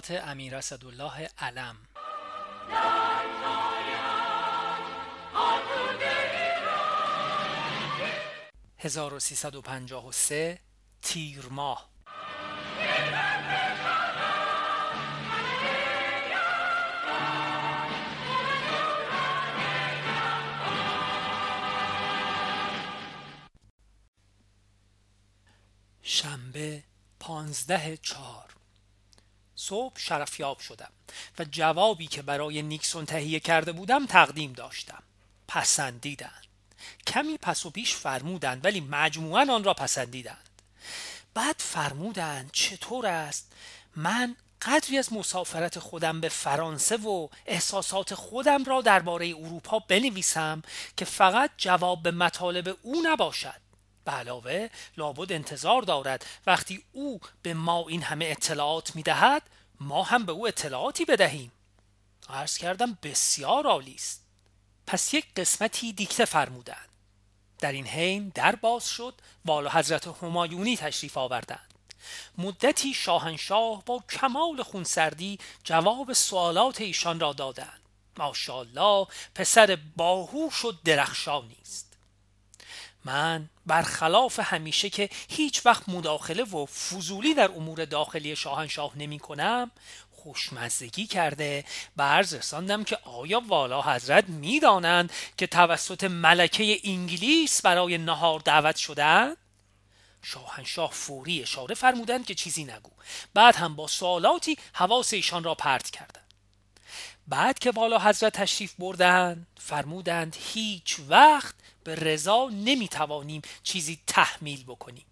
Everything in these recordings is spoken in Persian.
خاطرات امیر اسدالله علم. 1353 تیر ماه. شنبه پانزده چهار صبح شرفیاب شدم و جوابی که برای نیکسون تهیه کرده بودم تقدیم داشتم. پسندیدند. کمی پس و پیش فرمودند ولی مجموعا آن را پسندیدند. بعد فرمودند چطور است؟ من قدری از مسافرت خودم به فرانسه و احساسات خودم را درباره اروپا بنویسم که فقط جواب به مطالب او نباشد. به علاوه لابد انتظار دارد. وقتی او به ما این همه اطلاعات می دهد ما هم به او اطلاعاتی بدهیم. عرض کردم بسیار عالی است. پس یک قسمتی دیکته فرمودند. در این حین در باز شد والا حضرت همایونی تشریف آوردند. مدتی شاهنشاه با کمال خونسردی جواب سوالات ایشان را دادند. ماشاءالله پسر باهوش و درخشانی است. من برخلاف همیشه که هیچ وقت مداخله و فضولی در امور داخلی شاهنشاه نمی کنم خوشمزدگی کرده به عرض رساندم که آیا والا حضرت می‌دانند که توسط ملکه انگلیس برای نهار دعوت شدند شاهنشاه فوری اشاره فرمودند که چیزی نگو. بعد هم با سوالاتی حواس ایشان را پرت کردند. بعد که والا حضرت تشریف بردند فرمودند هیچ وقت به رضا نمی‌توانیم چیزی تحمیل بکنیم.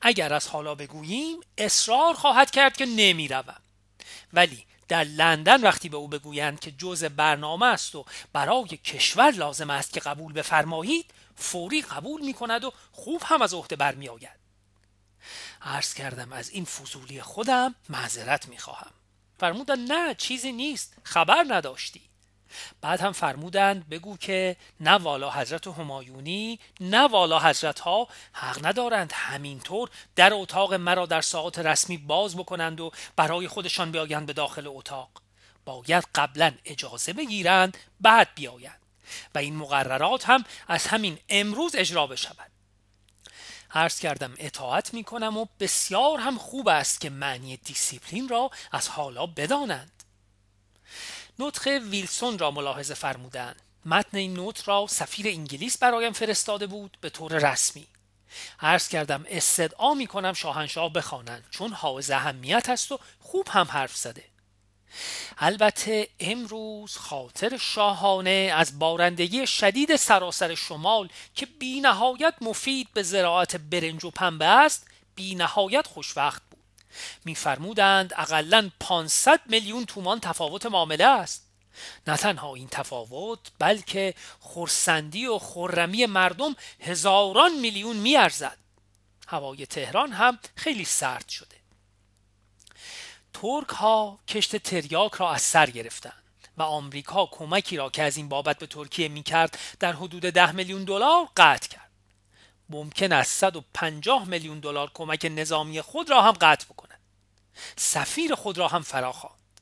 اگر از حالا بگوییم اصرار خواهد کرد که نمی‌روم. ولی در لندن وقتی به او بگویند که جز برنامه است و برای کشور لازم است که قبول بفرمایید فوری قبول می کند و خوب هم از عهده برمی آید عرض کردم از این فضولی خودم معذرت می خواهم فرمودن نه چیزی نیست خبر نداشتی. بعد هم فرمودند بگو که نه والا حضرت همایونی نه والا حضرت ها حق ندارند همینطور در اتاق مرا در ساعت رسمی باز بکنند و برای خودشان بیایند به داخل اتاق. باید قبلا اجازه بگیرند بعد بیایند. و این مقررات هم از همین امروز اجرا بشود. عرض کردم اطاعت می کنم و بسیار هم خوب است که معنی دیسیپلین را از حالا بدانند. نطق ویلسون را ملاحظه فرمودند. متن این نوت را سفیر انگلیس برایم فرستاده بود به طور رسمی. عرض کردم استدعا می کنم شاهنشاه بخوانند چون حائز اهمیت است و خوب هم حرف زده. البته امروز خاطر شاهانه از بارندگی شدید سراسر شمال که بی نهایت مفید به زراعت برنج و پنبه است بی نهایت خوشوقت بود. میفرمودند اقلا 500 میلیون تومان تفاوت معامله است. نه تنها این تفاوت بلکه خورسندی و خرمی مردم هزاران میلیون میارزد. هوای تهران هم خیلی سرد شده. ترک ها کشت تریاک را از سر گرفتند و آمریکا کمکی را که از این بابت به ترکیه می‌کرد در حدود ده میلیون دلار قطع کرد. ممکن است 150 میلیون دلار کمک نظامی خود را هم قطع بکند. سفیر خود را هم فراخواند.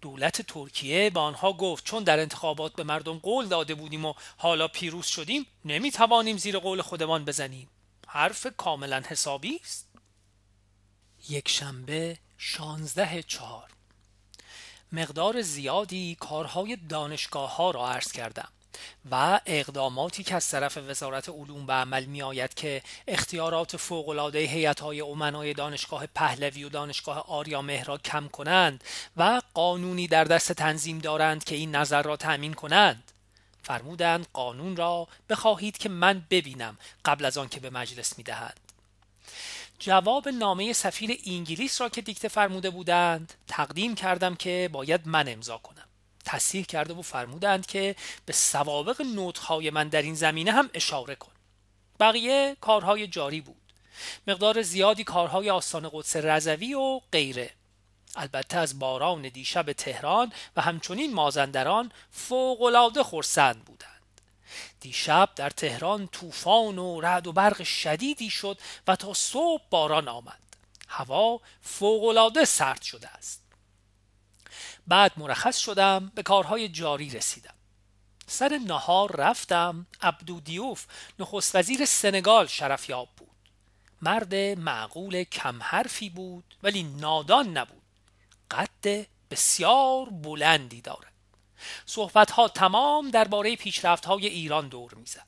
دولت ترکیه به آنها گفت چون در انتخابات به مردم قول داده بودیم و حالا پیروز شدیم نمی‌توانیم زیر قول خودمان بزنیم. حرف کاملا حسابی است. یک شنبه شانزده چهار مقدار زیادی کارهای دانشگاه ها را عرض کردم و اقداماتی که از طرف وزارت علوم به عمل می آید که اختیارات فوق‌العاده هیئت‌های امنای دانشگاه پهلوی و دانشگاه آریا مهر کم کنند و قانونی در دست تنظیم دارند که این نظر را تأمین کنند فرمودند قانون را بخواهید که من ببینم قبل از آن که به مجلس می دهد. جواب نامه سفیر انگلیس را که دیکته فرموده بودند تقدیم کردم که باید من امضا کنم. تصحیح کرده و فرمودند که به سوابق نوتهای من در این زمینه هم اشاره کن. بقیه کارهای جاری بود. مقدار زیادی کارهای آستان قدس رضوی و غیره. البته از باران دیشب تهران و همچنین مازندران فوقالعاده خرسند بودند. دیشب در تهران طوفان و رعد و برق شدیدی شد و تا صبح باران آمد. هوا فوقالعاده سرد شده است. بعد مرخص شدم به کارهای جاری رسیدم. سر نهار رفتم عبدو دیوف نخست وزیر سنگال شرفیاب بود. مرد معقول کم حرفی بود ولی نادان نبود. قد بسیار بلندی دارد. صحبت ها تمام درباره پیشرفت های ایران دور می‌زد.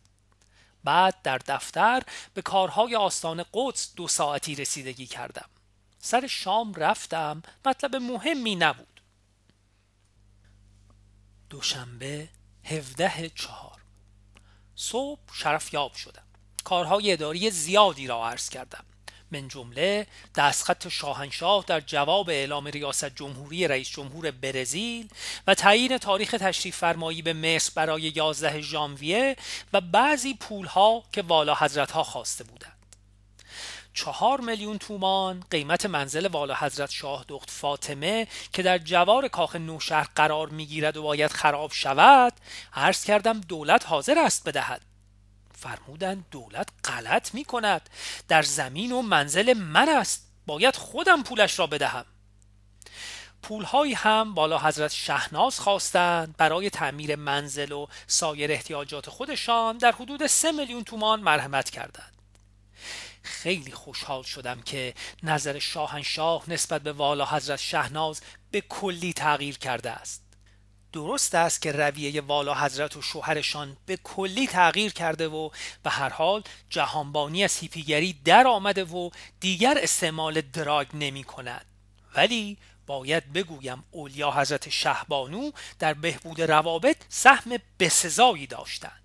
بعد در دفتر به کارهای آستان قدس دو ساعتی رسیدگی کردم. سر شام رفتم مطلب مهمی نبود. دوشنبه هفده چهار. صبح شرفیاب شدم. کارهای اداری زیادی را عرض کردم. من جمله دستخط شاهنشاه در جواب اعلام ریاست جمهوری رئیس جمهور برزیل و تعیین تاریخ تشریف فرمایی به مصر برای 11 ژانویه و بعضی پولها که والا حضرت ها خواسته بودند. چهار میلیون تومان قیمت منزل والا حضرت شاه دخت فاطمه که در جوار کاخ نوشهر قرار می‌گیرد و باید خراب شود عرض کردم دولت حاضر است بدهد. فرمودند دولت غلط می کند در زمین و منزل من است. باید خودم پولش را بدهم. پولهایی هم بالا حضرت شهناز خواستند. برای تعمیر منزل و سایر احتیاجات خودشان در حدود سه میلیون تومان مرحمت کردند. خیلی خوشحال شدم که نظر شاهنشاه نسبت به والا حضرت شهناز به کلی تغییر کرده است. درست است که رویه والا حضرت و شوهرشان به کلی تغییر کرده و به هر حال جهانبانی از هیپیگری در آمده و دیگر استعمال دراگ نمی کند. ولی باید بگویم اولیا حضرت شهبانو در بهبود روابط سهم بسزایی داشتند.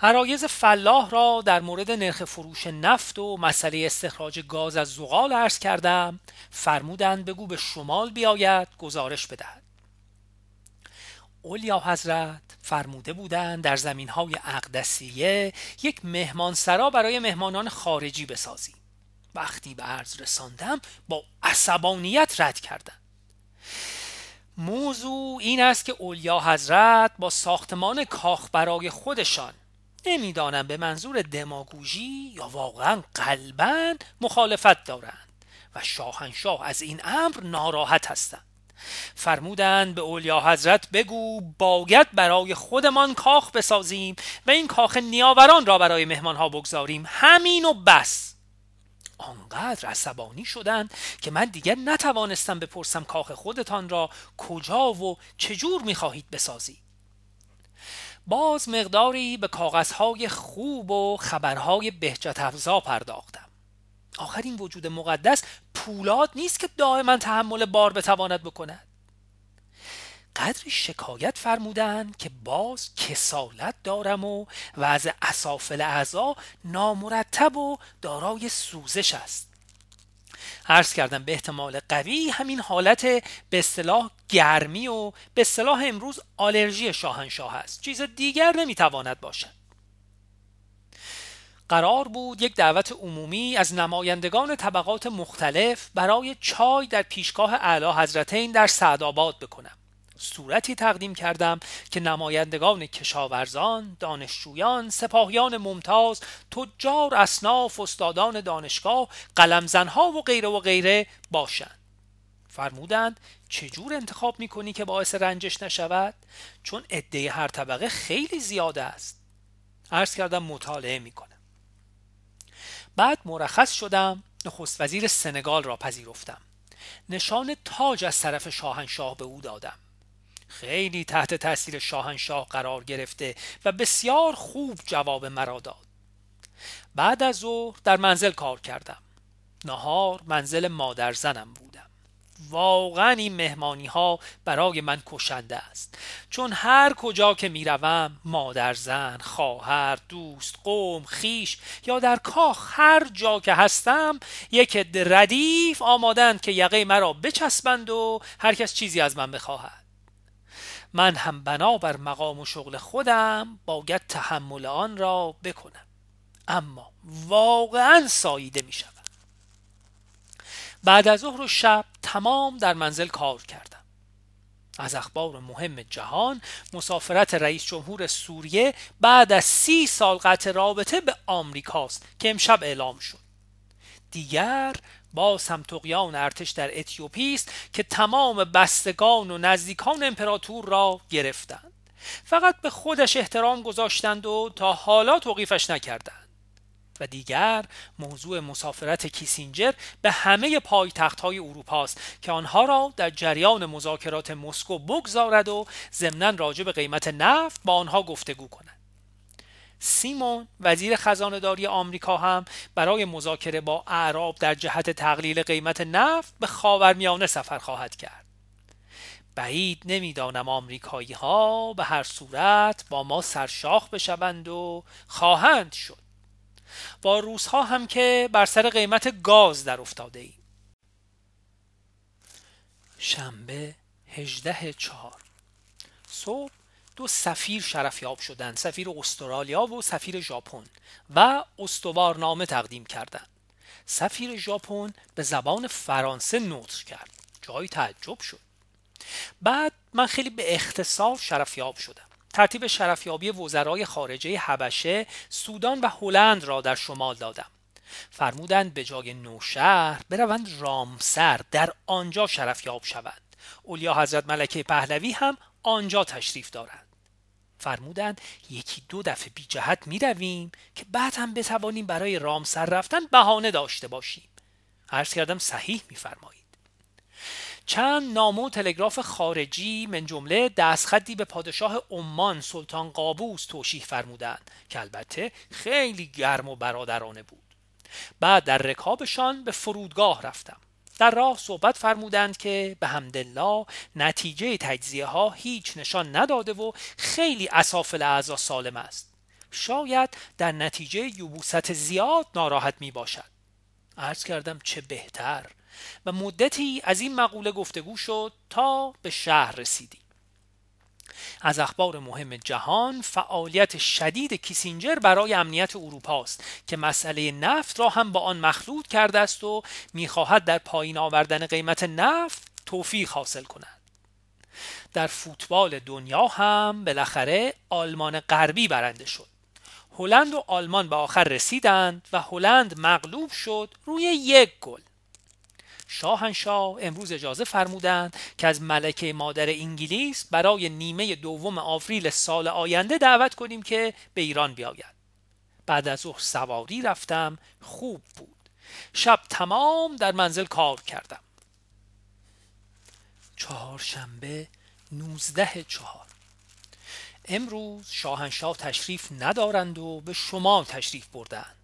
عرایز فلاح را در مورد نرخ فروش نفت و مسئله استخراج گاز از زغال عرض کردم. فرمودند بگو به شمال بیاید گزارش بدهد. اولیا حضرت فرموده بودند در زمین های اقدسیه یک مهمانسرا برای مهمانان خارجی بسازیم. وقتی به عرض رساندم با عصبانیت رد کردند موضوع این است که اولیا حضرت با ساختمان کاخ برای خودشان نمی‌دانم به منظور دماگوژی یا واقعا قلبا مخالفت دارند و شاهنشاه از این امر ناراحت هستند. فرمودند به اولیا حضرت بگو باید برای خودمان کاخ بسازیم و این کاخ نیاوران را برای مهمانها بگذاریم. همین و بس. آنقدر عصبانی شدند که من دیگر نتوانستم بپرسم کاخ خودتان را کجا و چجور می‌خواهید بسازید باز مقداری به کاغذهای خوب و خبرهای بهجت افزا پرداختم. آخر این وجود مقدس پولاد نیست که دائما تحمل بار بتواند بکند. قدری شکایت فرمودند که باز کسالت دارم و از اسافل اعضا نامرتب و دارای سوزش است. عرض کردم به احتمال قوی همین حالت به اصطلاح گرمی و به اصطلاح امروز آلرژی شاهنشاه است. چیز دیگر نمی‌تواند باشد. قرار بود یک دعوت عمومی از نمایندگان طبقات مختلف برای چای در پیشگاه اعلی حضرتین در سعدآباد بکنم صورتی تقدیم کردم که نمایندگان کشاورزان، دانشجویان، سپاهیان ممتاز، تجار، اصناف، استادان دانشگاه، قلمزنها و غیره و غیره باشند. فرمودند چجور انتخاب می‌کنی که باعث رنجش نشود؟ چون عده هر طبقه خیلی زیاده است. عرض کردم مطالعه می‌کنم. بعد مرخص شدم نخست وزیر سنگال را پذیرفتم. نشان تاج از طرف شاهنشاه به او دادم. خیلی تحت تاثیر شاهنشاه قرار گرفته و بسیار خوب جواب مرا داد. بعد از ظهر در منزل کار کردم. نهار منزل مادر زنم بود واقعا این مهمانی ها برای من کشنده است. چون هر کجا که می‌روم مادر زن خواهر دوست قوم خیش یا در کاخ هر جا که هستم یک ردیف آمادند که یقه مرا بچسبند و هر کس چیزی از من بخواهد. من هم بنابر مقام و شغل خودم باید تحمل آن را بکنم. اما واقعا ساییده می شود بعد از ظهر و شب تمام در منزل کار کردم. از اخبار مهم جهان مسافرت رئیس جمهور سوریه بعد از سی سال قطع رابطه به آمریکاست که امشب اعلام شد. دیگر باز هم تقیان ارتش در اتیوپی است که تمام بستگان و نزدیکان امپراتور را گرفتند. فقط به خودش احترام گذاشتند و تا حالا توقیفش نکردند. و دیگر موضوع مسافرت کیسینجر به همه پایتخت های اروپا است که آنها را در جریان مذاکرات مسکو بگذارد و ضمنا راجع به قیمت نفت با آنها گفتگو کند سیمون وزیر خزانهداری آمریکا هم برای مذاکره با اعراب در جهت تقلیل قیمت نفت به خاورمیانه سفر خواهد کرد. بعید نمی‌دانم آمریکایی ها به هر صورت با ما سرشاخ بشوند و خواهند شد. با روزها هم که بر سر قیمت گاز در افتاده ایم. شنبه هجده چهار. صبح دو سفیر شرفیاب شدند سفیر استرالیا و سفیر ژاپن و استوارنامه تقدیم کردند. سفیر ژاپن به زبان فرانسه نطق کرد. جای تعجب شد. بعد من خیلی به اختصار شرفیاب شدم. ترتیب شرفیابی وزرای خارجه حبشه سودان و هلند را در شمال دادم. فرمودند به جای نوشهر بروند رامسر در آنجا شرفیاب شوند. اولیا حضرت ملکه پهلوی هم آنجا تشریف دارند. فرمودند یکی دو دفعه بی جهت می رویم که بعد هم بتوانیم برای رامسر رفتن بهانه داشته باشیم. عرض کردم صحیح میفرمایید چند نامه و تلگراف خارجی من جمله دستخطی به پادشاه عمان سلطان قابوس توشیح فرمودند که البته خیلی گرم و برادرانه بود. بعد در رکابشان به فرودگاه رفتم. در راه صحبت فرمودند که به همدلله نتیجه تجزیه ها هیچ نشان نداده و خیلی اسافل اعضا سالم است. شاید در نتیجه یوبوست زیاد ناراحت می باشد عرض کردم چه بهتر. و مدتی از این مقوله گفتگو شد تا به شهر رسیدیم. از اخبار مهم جهان فعالیت شدید کیسینجر برای امنیت اروپا است که مسئله نفت را هم با آن مخلوط کرده است و می‌خواهد در پایین آوردن قیمت نفت توفیق حاصل کند. در فوتبال دنیا هم بالاخره آلمان غربی برنده شد. هلند و آلمان به آخر رسیدند و هلند مغلوب شد روی یک گل. شاهنشاه امروز اجازه فرمودند که از ملکه مادر انگلیس برای نیمه دوم آوریل سال آینده دعوت کنیم که به ایران بیاید. بعد از ظهر سواری رفتم خوب بود. شب تمام در منزل کار کردم. چهارشنبه نوزده چهار. امروز شاهنشاه تشریف ندارند و به شما تشریف بردند.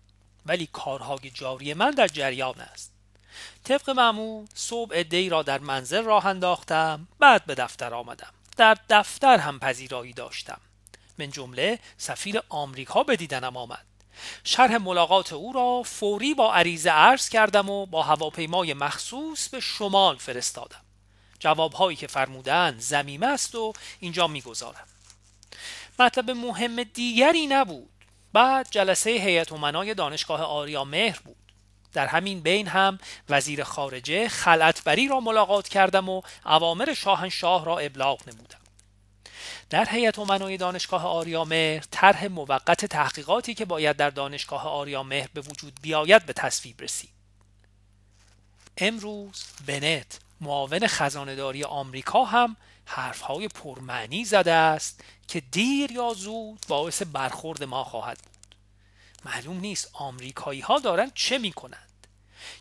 ولی کارهای جاری من در جریان است. طبق معمول صبح ادهی را در منزل راه انداختم بعد به دفتر آمدم. در دفتر هم پذیرایی داشتم. من جمله سفیر آمریکا به دیدنم آمد. شرح ملاقات او را فوری با عریضه عرض کردم و با هواپیمای مخصوص به شمال فرستادم. جوابهایی که فرمودند زمیمه است و اینجا می‌گذارم. مطلب مهم دیگری نبود. بعد جلسه هیئت امنای دانشگاه آریا مهر بود. در همین بین هم وزیر خارجه خلعتبری را ملاقات کردم و اوامر شاهنشاه را ابلاغ نمودم. در هیئت امنای دانشگاه آریامهر طرح موقت تحقیقاتی که باید در دانشگاه آریامهر به وجود بیاید به تصویب رسید. امروز بنت معاون خزانداری آمریکا هم حرفهای پرمعنی زده است که دیر یا زود باعث برخورد ما خواهد بود. معلوم نیست آمریکایی ها دارند چه می کنند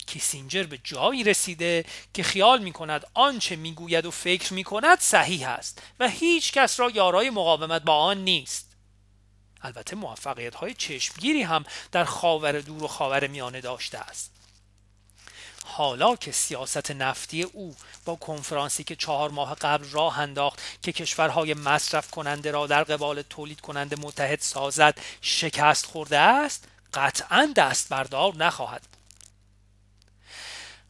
کیسینجر به جایی رسیده که خیال می کند آنچه می گوید و فکر می کند صحیح است و هیچ کس را یارای مقاومت با آن نیست. البته موفقیت های چشمگیری هم در خاور دور و خاور میانه داشته است. حالا که سیاست نفتی او با کنفرانسی که چهار ماه قبل راه انداخت که کشورهای مصرف کننده را در قبال تولید کننده متحد سازد شکست خورده است قطعا دست بردار نخواهد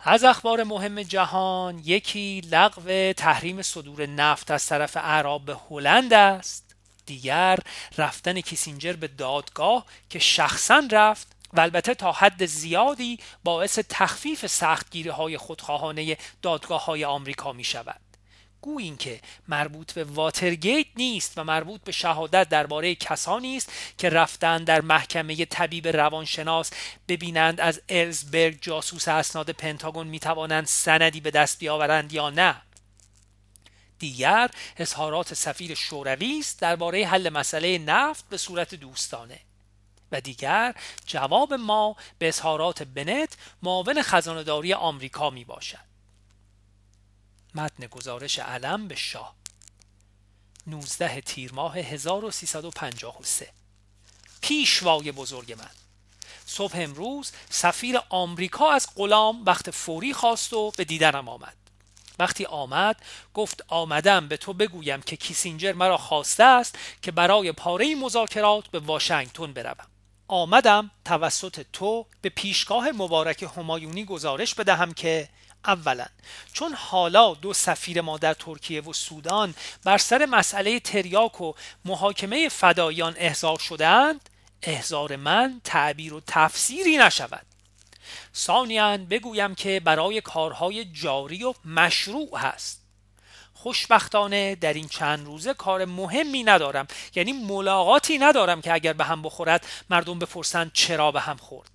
از اخبار مهم جهان یکی لغو تحریم صدور نفت از طرف اعراب به هلند است. دیگر رفتن کیسینجر به دادگاه که شخصا رفت و البته تا حد زیادی باعث تخفیف سختگیری های خودخواهانه دادگاه های آمریکا می شود گویین که مربوط به واترگیت نیست و مربوط به شهادت درباره کسانی است که رفتن در محکمه طبیب روانشناس ببینند از الزبرگ جاسوس اسناد پنتاگون می‌توانند سندی به دست بیاورند یا نه. دیگر اظهارات سفیر شوروی است درباره حل مسئله نفت به صورت دوستانه. و دیگر جواب ما به اظهارات بنت معاون خزانداری آمریکا می باشد متن گزارش علم به شاه. 19 تیر ماه 1353 پیشوای بزرگ من. صبح امروز سفیر آمریکا از غلام وقت فوری خواست و به دیدنم آمد. وقتی آمد گفت آمدم به تو بگویم که کیسینجر مرا خواسته است که برای پاره مذاکرات به واشنگتن بروم. آمدم توسط تو به پیشگاه مبارک همایونی گزارش بدهم که اولا. چون حالا دو سفیر ما در ترکیه و سودان بر سر مسئله تریاک و محاکمه فدایان احضار شدهاند احضار من تعبیر و تفسیری نشود. ثانیا بگویم که برای کارهای جاری و مشروع هست. خوشبختانه در این چند روزه کار مهمی ندارم یعنی ملاقاتی ندارم که اگر به هم بخورد مردم بپرسند چرا به هم خورد.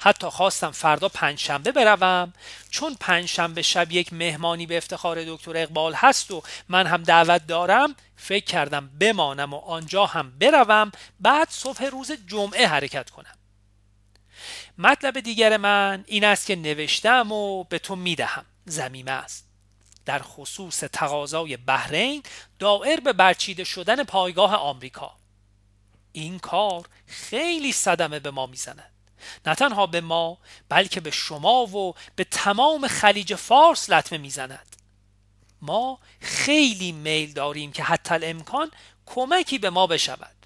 حتی خواستم فردا پنجشنبه بروم چون پنجشنبه شب یک مهمانی به افتخار دکتر اقبال هست و من هم دعوت دارم فکر کردم بمانم و آنجا هم بروم بعد صبح روز جمعه حرکت کنم. مطلب دیگر من این است که نوشتم و به تو می‌دهم زمیمه است. در خصوص تقاضای بحرین دائر به برچیده شدن پایگاه آمریکا. این کار خیلی صدمه به ما می‌زند. نه تنها به ما بلکه به شما و به تمام خلیج فارس لطمه می‌زند. ما خیلی میل داریم که حتی الامکان کمکی به ما بشود.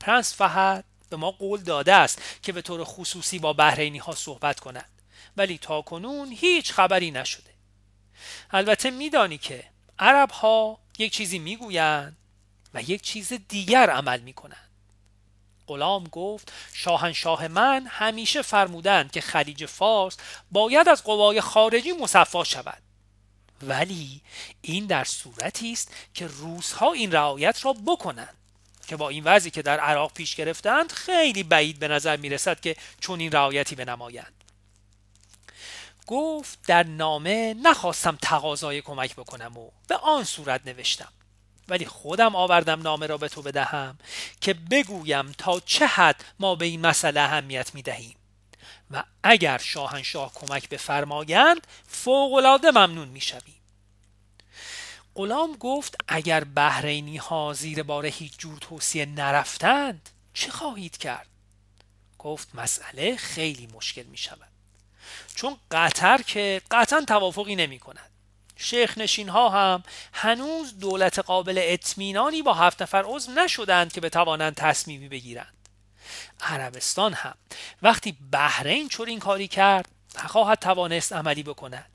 پرنس فهد به ما قول داده است که به طور خصوصی با بحرینی ها صحبت کند. ولی تا کنون هیچ خبری نشده. البته میدانی که عرب ها یک چیزی می‌گویند و یک چیز دیگر عمل می‌کنند. غلام گفت شاهنشاه من همیشه فرمودند که خلیج فارس باید از قوای خارجی مصفا شود. ولی این در صورتی است که روزها این رعایت را بکنند که با این وضعی که در عراق پیش گرفتند خیلی بعید به نظر می رسد که چون این رعایتی بنمایند. گفت در نامه نخواستم تقاضای کمک بکنم و به آن صورت نوشتم. ولی خودم آوردم نامه را به تو بدهم که بگویم تا چه حد ما به این مسئله اهمیت می دهیم و اگر شاهنشاه کمک بفرمایند فوقالعاده ممنون می شویم غلام گفت اگر بحرینی ها زیر بار هیچ جور توصیه نرفتند چه خواهید کرد؟ گفت مسئله خیلی مشکل می شود چون قطر که قطعا توافقی نمی کند شیخ نشین ها هم هنوز دولت قابل اطمینانی با هفت نفر عضو نشدند که بتوانند تصمیمی بگیرند. عربستان هم وقتی بحرین چور این کاری کرد نخواهد توانست عملی بکند.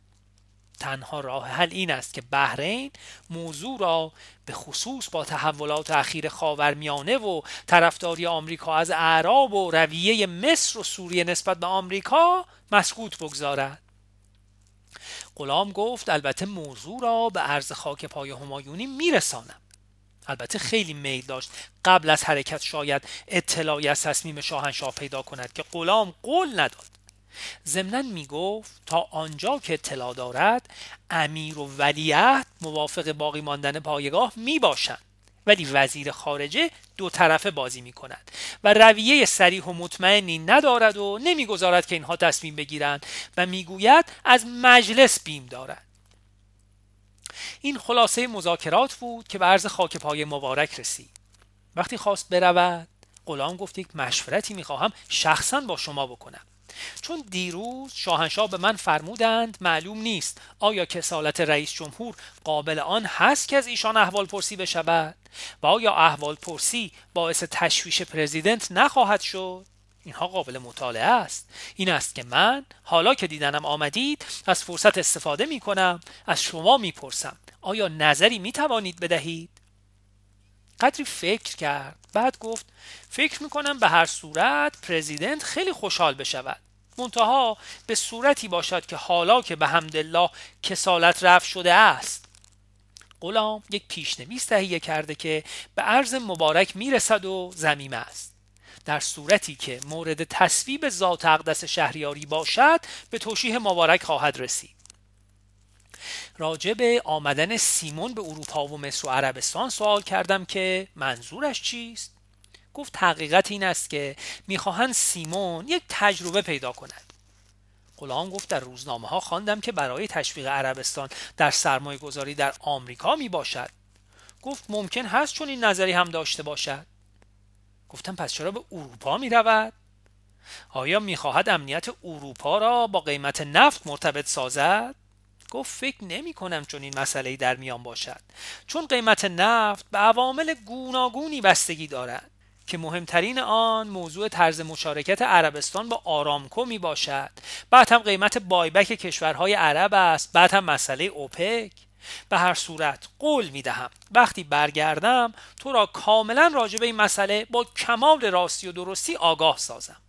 تنها راه حل این است که بحرین موضوع را به خصوص با تحولات اخیر خاورمیانه و طرفداری آمریکا از اعراب و رویه مصر و سوریه نسبت به آمریکا مسکوت بگذارد. غلام گفت البته موضوع را به عرض خاک پای همایونی میرسانم. البته خیلی میل داشت. قبل از حرکت شاید اطلاعی از تصمیم شاهنشاه پیدا کند که غلام قول نداد. ضمنا می‌گفت تا آنجا که اطلاع دارد امیر و ولیعهد موافق باقی ماندن پایگاه می باشند ولی وزیر خارجه دو طرفه بازی می کند و رویه سریح و مطمئنی ندارد و نمی‌گذارد که اینها تصمیم بگیرند و می‌گوید از مجلس بیم دارد. این خلاصه مذاکرات بود که به عرض خاک پای مبارک رسید. وقتی خواست برود غلام گفت یک مشورتی می‌خواهم شخصا با شما بکنم. چون دیروز شاهنشاه به من فرمودند معلوم نیست آیا کسالت رئیس جمهور قابل آن هست که از ایشان احوال پرسی بشود و آیا احوال پرسی باعث تشویش پرزیدنت نخواهد شد؟ اینها قابل مطالعه است. این است که من حالا که دیدنم آمدید از فرصت استفاده می کنم از شما می پرسم. آیا نظری می توانید بدهید؟ قدری فکر کرد. بعد گفت فکر می کنم به هر صورت پرزیدنت خیلی خوشحال بشود. منتها به صورتی باشد که حالا که به حمدالله کسالت رفت شده است. غلام یک پیشنویس تهیه کرده که به عرض مبارک می‌رسد و زمیمه است. در صورتی که مورد تصویب ذات اقدس شهریاری باشد به توشیح مبارک خواهد رسید. راجع به آمدن سیمون به اروپا و مصر و عربستان سوال کردم که منظورش چیست گفت حقیقت این است که می‌خواهند سیمون یک تجربه پیدا کند غلام گفت در روزنامه ها خواندم که برای تشویق عربستان در سرمایه گذاری در آمریکا می باشد گفت ممکن هست چون این نظری هم داشته باشد گفتم پس چرا به اروپا می رود؟ آیا می‌خواهد امنیت اروپا را با قیمت نفت مرتبط سازد؟ گفت فکر نمی کنم چون این مسئله در میان باشد. چون قیمت نفت به عوامل گوناگونی بستگی دارد که مهمترین آن موضوع طرز مشارکت عربستان با آرامکو می باشد. بعد هم قیمت بایبک کشورهای عرب است. بعد هم مسئله اوپک. به هر صورت قول می دهم. وقتی برگردم تو را کاملا راجع به این مسئله با کمال راستی و درستی آگاه سازم.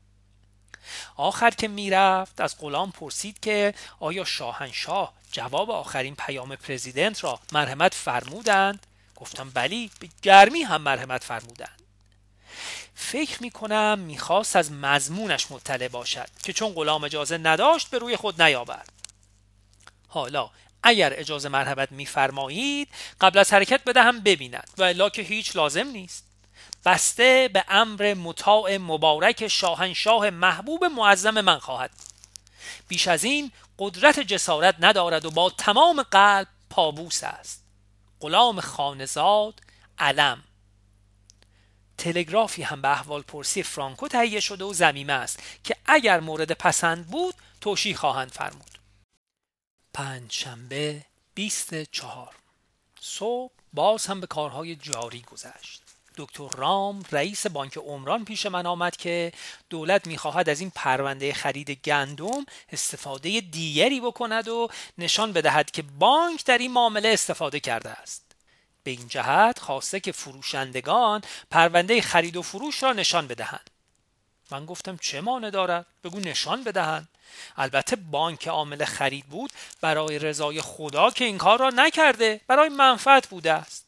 آخر که می‌رفت از غلام پرسید که آیا شاهنشاه جواب آخرین پیام پرزیدنت را مرحمت فرمودند؟ گفتم بلی به گرمی هم مرحمت فرمودند. فکر می کنم می‌خواست از مضمونش مطلع باشد که چون غلام اجازه نداشت به روی خود نیاورد. حالا اگر اجازه مرحمت میفرمایید قبل از حرکت بدهم ببیند و الا که هیچ لازم نیست. بسته به امر مطاع مبارک شاهنشاه محبوب معظم من خواهد. بیش از این قدرت جسارت ندارد و با تمام قلب پابوس است. غلام خانزاد علم. تلگرافی هم به احوال پرسی فرانکو تهیه شده و زمیمه است که اگر مورد پسند بود توشی خواهند فرمود. پنج شنبه بیست چهار. صبح باز هم به کارهای جاری گذشت. دکتر رام رئیس بانک عمران پیش من آمد که دولت می‌خواهد از این پرونده خرید گندم استفاده دیگری بکند و نشان بدهد که بانک در این معامله استفاده کرده است. به این جهت خواسته که فروشندگان پرونده خرید و فروش را نشان بدهند. من گفتم چه مانع دارد؟ بگو نشان بدهند. البته بانک عامل خرید بود برای رضای خدا که این کار را نکرده برای منفعت بوده است.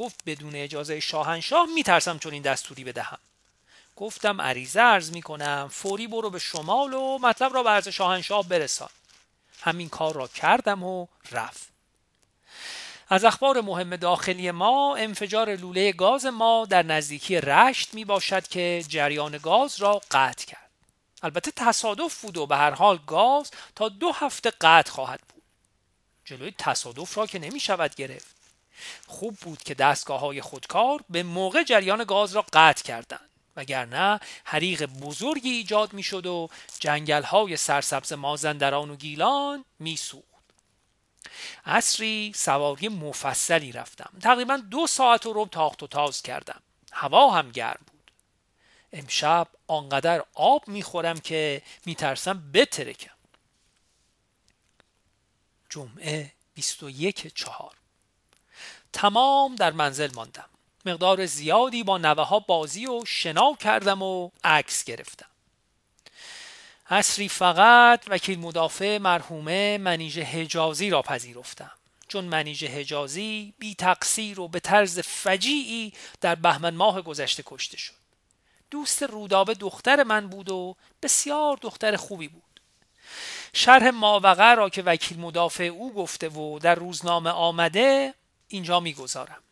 گفت بدون اجازه شاهنشاه میترسم چون این دستوری بدهم. گفتم عریضه ارز می‌کنم فوری برو به شمال و مطلب را به عرض شاهنشاه برسان. همین کار را کردم و رفت. از اخبار مهم داخلی ما انفجار لوله گاز ما در نزدیکی رشت می باشد که جریان گاز را قطع کرد. البته تصادف بود و به هر حال گاز تا دو هفته قطع خواهد بود. جلوی تصادف را که نمی شود گرفت. خوب بود که دستگاه های خودکار به موقع جریان گاز را قطع کردند. وگرنه حریق بزرگی ایجاد می شد و جنگل های سرسبز مازندران و گیلان می عصری سواری مفصلی رفتم. تقریبا دو ساعت و رب تاخت و تاز کردم. هوا هم گرم بود. امشب آنقدر آب می‌خورم که میترسم بترکم. جمعه 21 چهار. تمام در منزل ماندم. مقدار زیادی با نوه ها بازی و شنا کردم و عکس گرفتم. اصری فقط وکیل مدافع مرحومه منیژه حجازی را پذیرفتم. چون منیژه حجازی بی تقصیر و به طرز فجیعی در بهمن ماه گذشته کشته شد. دوست رودابه دختر من بود و بسیار دختر خوبی بود. شرح ماوقع را که وکیل مدافع او گفته و در روزنامه آمده اینجا می‌گذارم.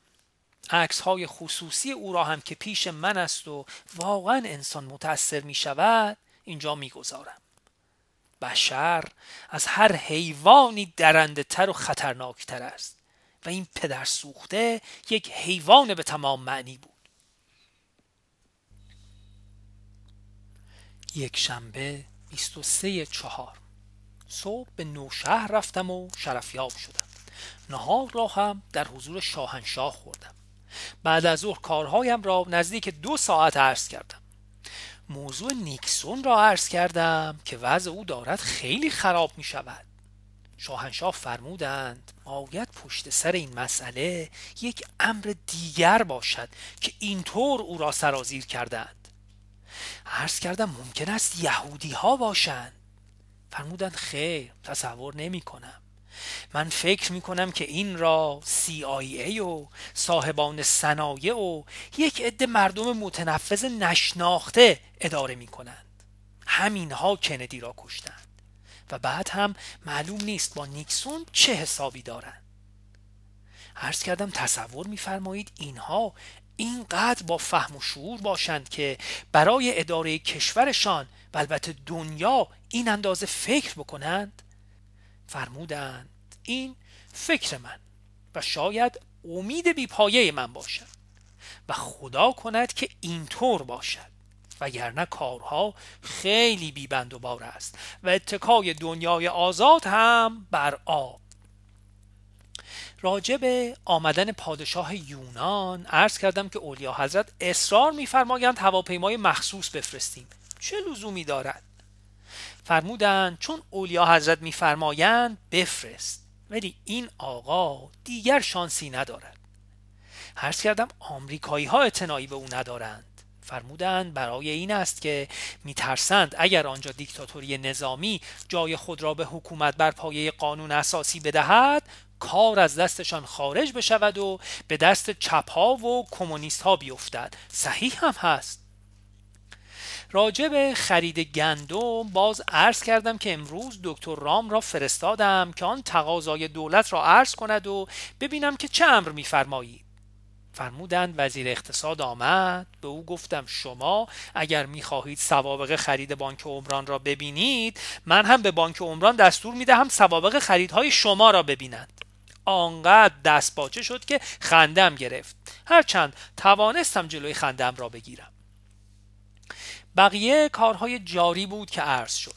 عکس های خصوصی او را هم که پیش من است و واقعا انسان متأثر می شود اینجا می‌گذارم. بشر از هر حیوانی درنده تر و خطرناکتر است و این پدر سوخته یک حیوان به تمام معنی بود. یک شنبه 23 چهار صبح به نوشهر رفتم و شرفیاب شدم. نهار را هم در حضور شاهنشاه خوردم. بعد از ظهر کارهایم را نزدیک دو ساعت عرض کردم. موضوع نیکسون را عرض کردم که وضع او دارد خیلی خراب می شود. شاهنشاه فرمودند باید پشت سر این مسئله یک امر دیگر باشد که اینطور او را سرازیر کردند. عرض کردم ممکن است یهودی ها باشند. فرمودند خیر تصور نمی کنم. من فکر می کنم که این را CIA و صاحبان صنایع و یک عده مردم متنفذ نشناخته اداره می کنند همینها کندی را کشتند و بعد هم معلوم نیست با نیکسون چه حسابی دارند. عرض کردم تصور میفرمایید اینها اینقدر با فهم و شعور باشند که برای اداره کشورشان و البته دنیا این اندازه فکر بکنند؟ فرمودند این فکر من و شاید امید بیپایه من باشد و خدا کند که اینطور باشد وگرنه کارها خیلی بیبند و بار است و اتکای دنیای آزاد هم بر آب. راجع به آمدن پادشاه یونان عرض کردم که اولیا حضرت اصرار میفرمایند هواپیمای مخصوص بفرستیم. چه لزومی دارد؟ فرمودند چون اولیا حضرت میفرمایند بفرست. ولی این آقا دیگر شانسی ندارد. عرض کردم آمریکایی ها اعتنایی به او ندارند. فرمودند برای این است که میترسند اگر آنجا دیکتاتوری نظامی جای خود را به حکومت بر پایه قانون اساسی بدهد کار از دستشان خارج بشود و به دست چپها و کمونیست ها بیفتد. صحیح هم هست. راجع به خرید گندم باز عرض کردم که امروز دکتر رام را فرستادم که آن تقاضای دولت را عرض کند و ببینم که چه امر میفرمایید فرمودند وزیر اقتصاد آمد. به او گفتم شما اگر می‌خواهید سوابق خرید بانک عمران را ببینید من هم به بانک عمران دستور می‌دهم سوابق خریدهای شما را ببینند. آنقدر دست باچه شد که خندم گرفت. هرچند توانستم جلوی خندم را بگیرم. بقیه کارهای جاری بود که عرض شد.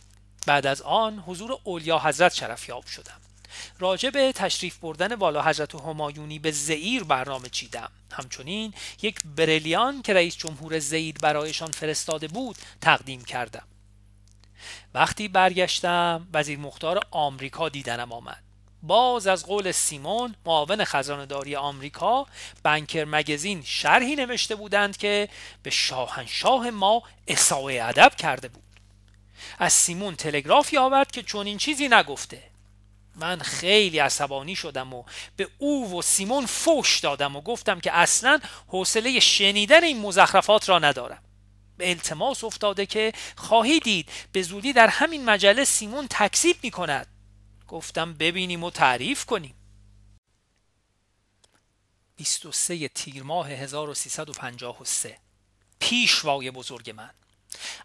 بعد از آن حضور اولیا حضرت شرفیاب شدم. راجع به تشریف بردن والا حضرت همایونی به زئیر برنامه چیدم. همچنین یک برلیان که رئیس جمهور زئیر برایشان فرستاده بود تقدیم کردم. وقتی برگشتم وزیر مختار آمریکا دیدنم آمد. باز از قول سیمون معاون خزانداری آمریکا بنکر مگزین شرحی نوشته بودند که به شاهنشاه ما اصاوه ادب کرده بود. از سیمون تلگرافی آورد که چون این چیزی نگفته. من خیلی عصبانی شدم و به او و سیمون فوش دادم و گفتم که اصلا حوصله شنیدن این مزخرفات را ندارم. به التماس افتاده که خواهی دید به زودی در همین مجله سیمون تکذیب می کند گفتم ببینیم و تعریف کنیم. 23 تیر ماه 1353 پیشوای بزرگ من.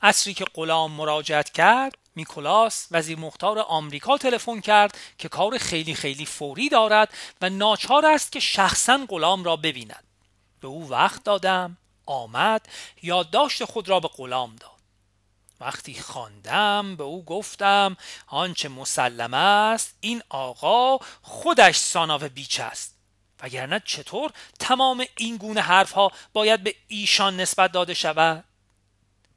اصری که غلام مراجعت کرد میکولاس وزیر مختار آمریکا تلفن کرد که کار خیلی خیلی فوری دارد و ناچار است که شخصا غلام را ببیند. به او وقت دادم آمد یادداشت خود را به غلام داد. وقتی خواندم به او گفتم آنچه مسلم است این آقا خودش ساناو بیچ است. وگرنه چطور تمام این گونه حرفها باید به ایشان نسبت داده شود؟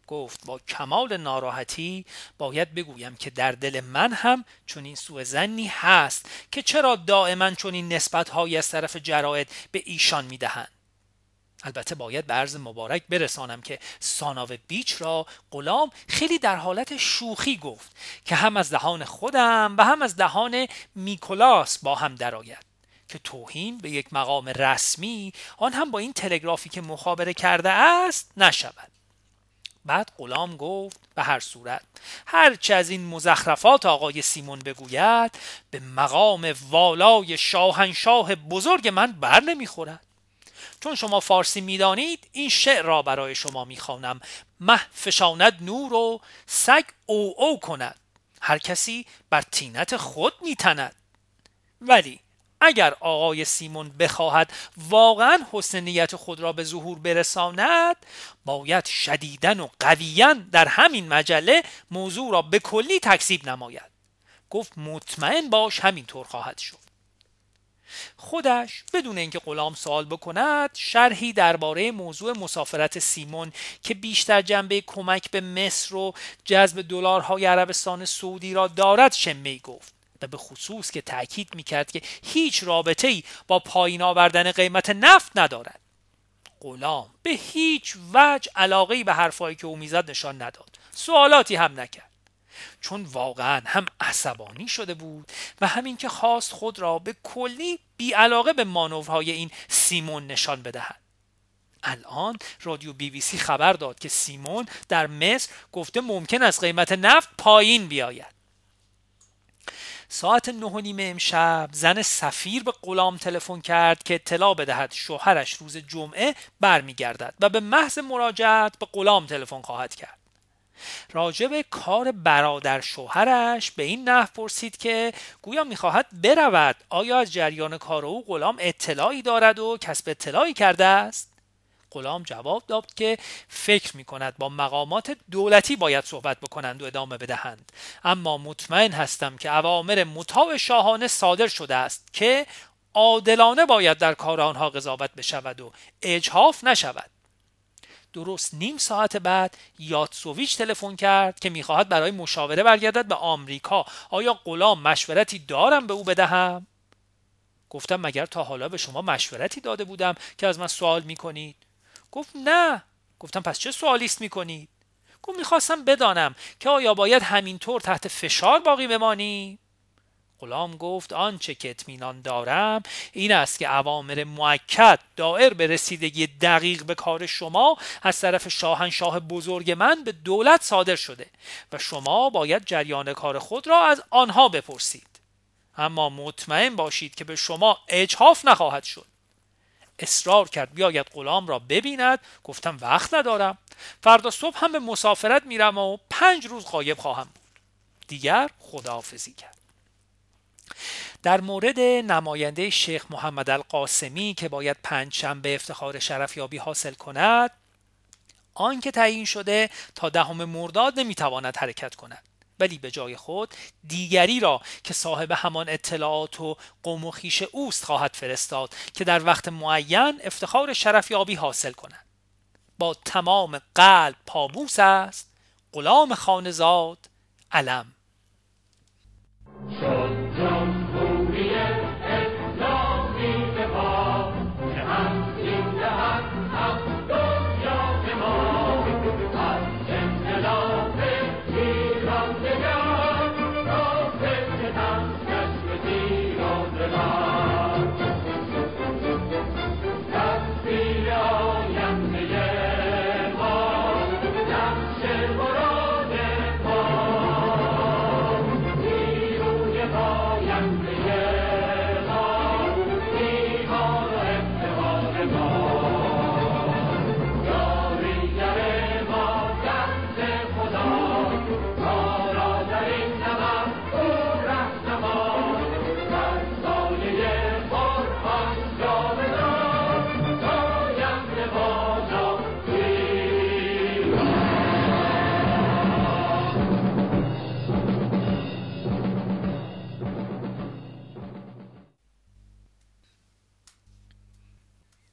گفت با کمال ناراحتی باید بگویم که در دل من هم چون این سوء زنی هست که چرا دائما چون این نسبت هایی از طرف جراید به ایشان می‌دهند. البته باید به عرض مبارک برسانم که ساناو بیچ را غلام خیلی در حالت شوخی گفت که هم از دهان خودم و هم از دهان میکولاس با هم درآید که توهین به یک مقام رسمی آن هم با این تلگرافی که مخابره کرده است نشود. بعد غلام گفت به هر صورت هرچه از این مزخرفات آقای سیمون بگوید به مقام والای شاهنشاه بزرگ من بر نمی‌خورد. چون شما فارسی می‌دانید این شعر را برای شما می‌خوانم. مه فشاند نور و سگ او او کند. هر کسی بر تینت خود میتند. ولی اگر آقای سیمون بخواهد واقعا حسن نیت خود را به ظهور برساند باید شدیدن و قویا در همین مجله موضوع را به کلی تکسیب نماید. گفت مطمئن باش همینطور خواهد شد. خودش بدون اینکه غلام سوال بکند شرحی درباره موضوع مسافرت سیمون که بیشتر جنبه کمک به مصر و جذب دلارهای عربستان سعودی را دارد شمه گفت؟ و به خصوص که تاکید می‌کرد که هیچ رابطه ای با پایین آوردن قیمت نفت ندارد. غلام به هیچ وجه علاقه به حرفایی که او می‌زد نشان نداد. سوالاتی هم نکرد. چون واقعا هم عصبانی شده بود و همین که خواست خود را به کلی بیعلاقه به مانورهای این سیمون نشان بدهد. الان رادیو بی بی سی خبر داد که سیمون در مصر گفته ممکن است قیمت نفت پایین بیاید. ساعت نه و نیم امشب زن سفیر به غلام تلفن کرد که اطلاع بدهد شوهرش روز جمعه برمیگردد و به محض مراجعت به غلام تلفن خواهد کرد. راجب کار برادر شوهرش به این نحو پرسید که گویا می‌خواهد برود. آیا از جریان کار او غلام اطلاعی دارد و کسب اطلاعی کرده است؟ غلام جواب داد که فکر می کند با مقامات دولتی باید صحبت بکنند و ادامه بدهند. اما مطمئن هستم که اوامر مطاع شاهانه صادر شده است که عادلانه باید در کار آنها قضاوت بشود و اجحاف نشود. درست نیم ساعت بعد یاتسوویچ تلفن کرد که می‌خواهد برای مشاوره برگردد به آمریکا. آیا غلام مشورتی دارم به او بدهم؟ گفتم مگر تا حالا به شما مشورتی داده بودم که از من سوال می‌کنید؟ گفت نه. گفتم پس چه سوالیست می‌کنید؟ گفت می‌خواستم بدانم که آیا باید همینطور تحت فشار باقی بمانی غلام گفت آنچه که اطمینان دارم این است که اوامر معکد دائر به رسیدگی دقیق به کار شما از طرف شاهنشاه بزرگ من به دولت صادر شده و شما باید جریان کار خود را از آنها بپرسید. اما مطمئن باشید که به شما اجحاف نخواهد شد. اصرار کرد بیاید غلام را ببیند. گفتم وقت ندارم. فردا صبح هم به مسافرت میرم و پنج روز غایب خواهم بود. دیگر خداحافظی کرد. در مورد نماینده شیخ محمد القاسمی که باید پنج شنبه افتخار شرفیابی حاصل کند آنکه تعیین شده تا دهم مرداد نمی‌تواند حرکت کند. ولی به جای خود دیگری را که صاحب همان اطلاعات و قوم و خیش اوست خواهد فرستاد که در وقت معین افتخار شرفیابی حاصل کند. با تمام قلب پابوس است غلام خانزاد علم.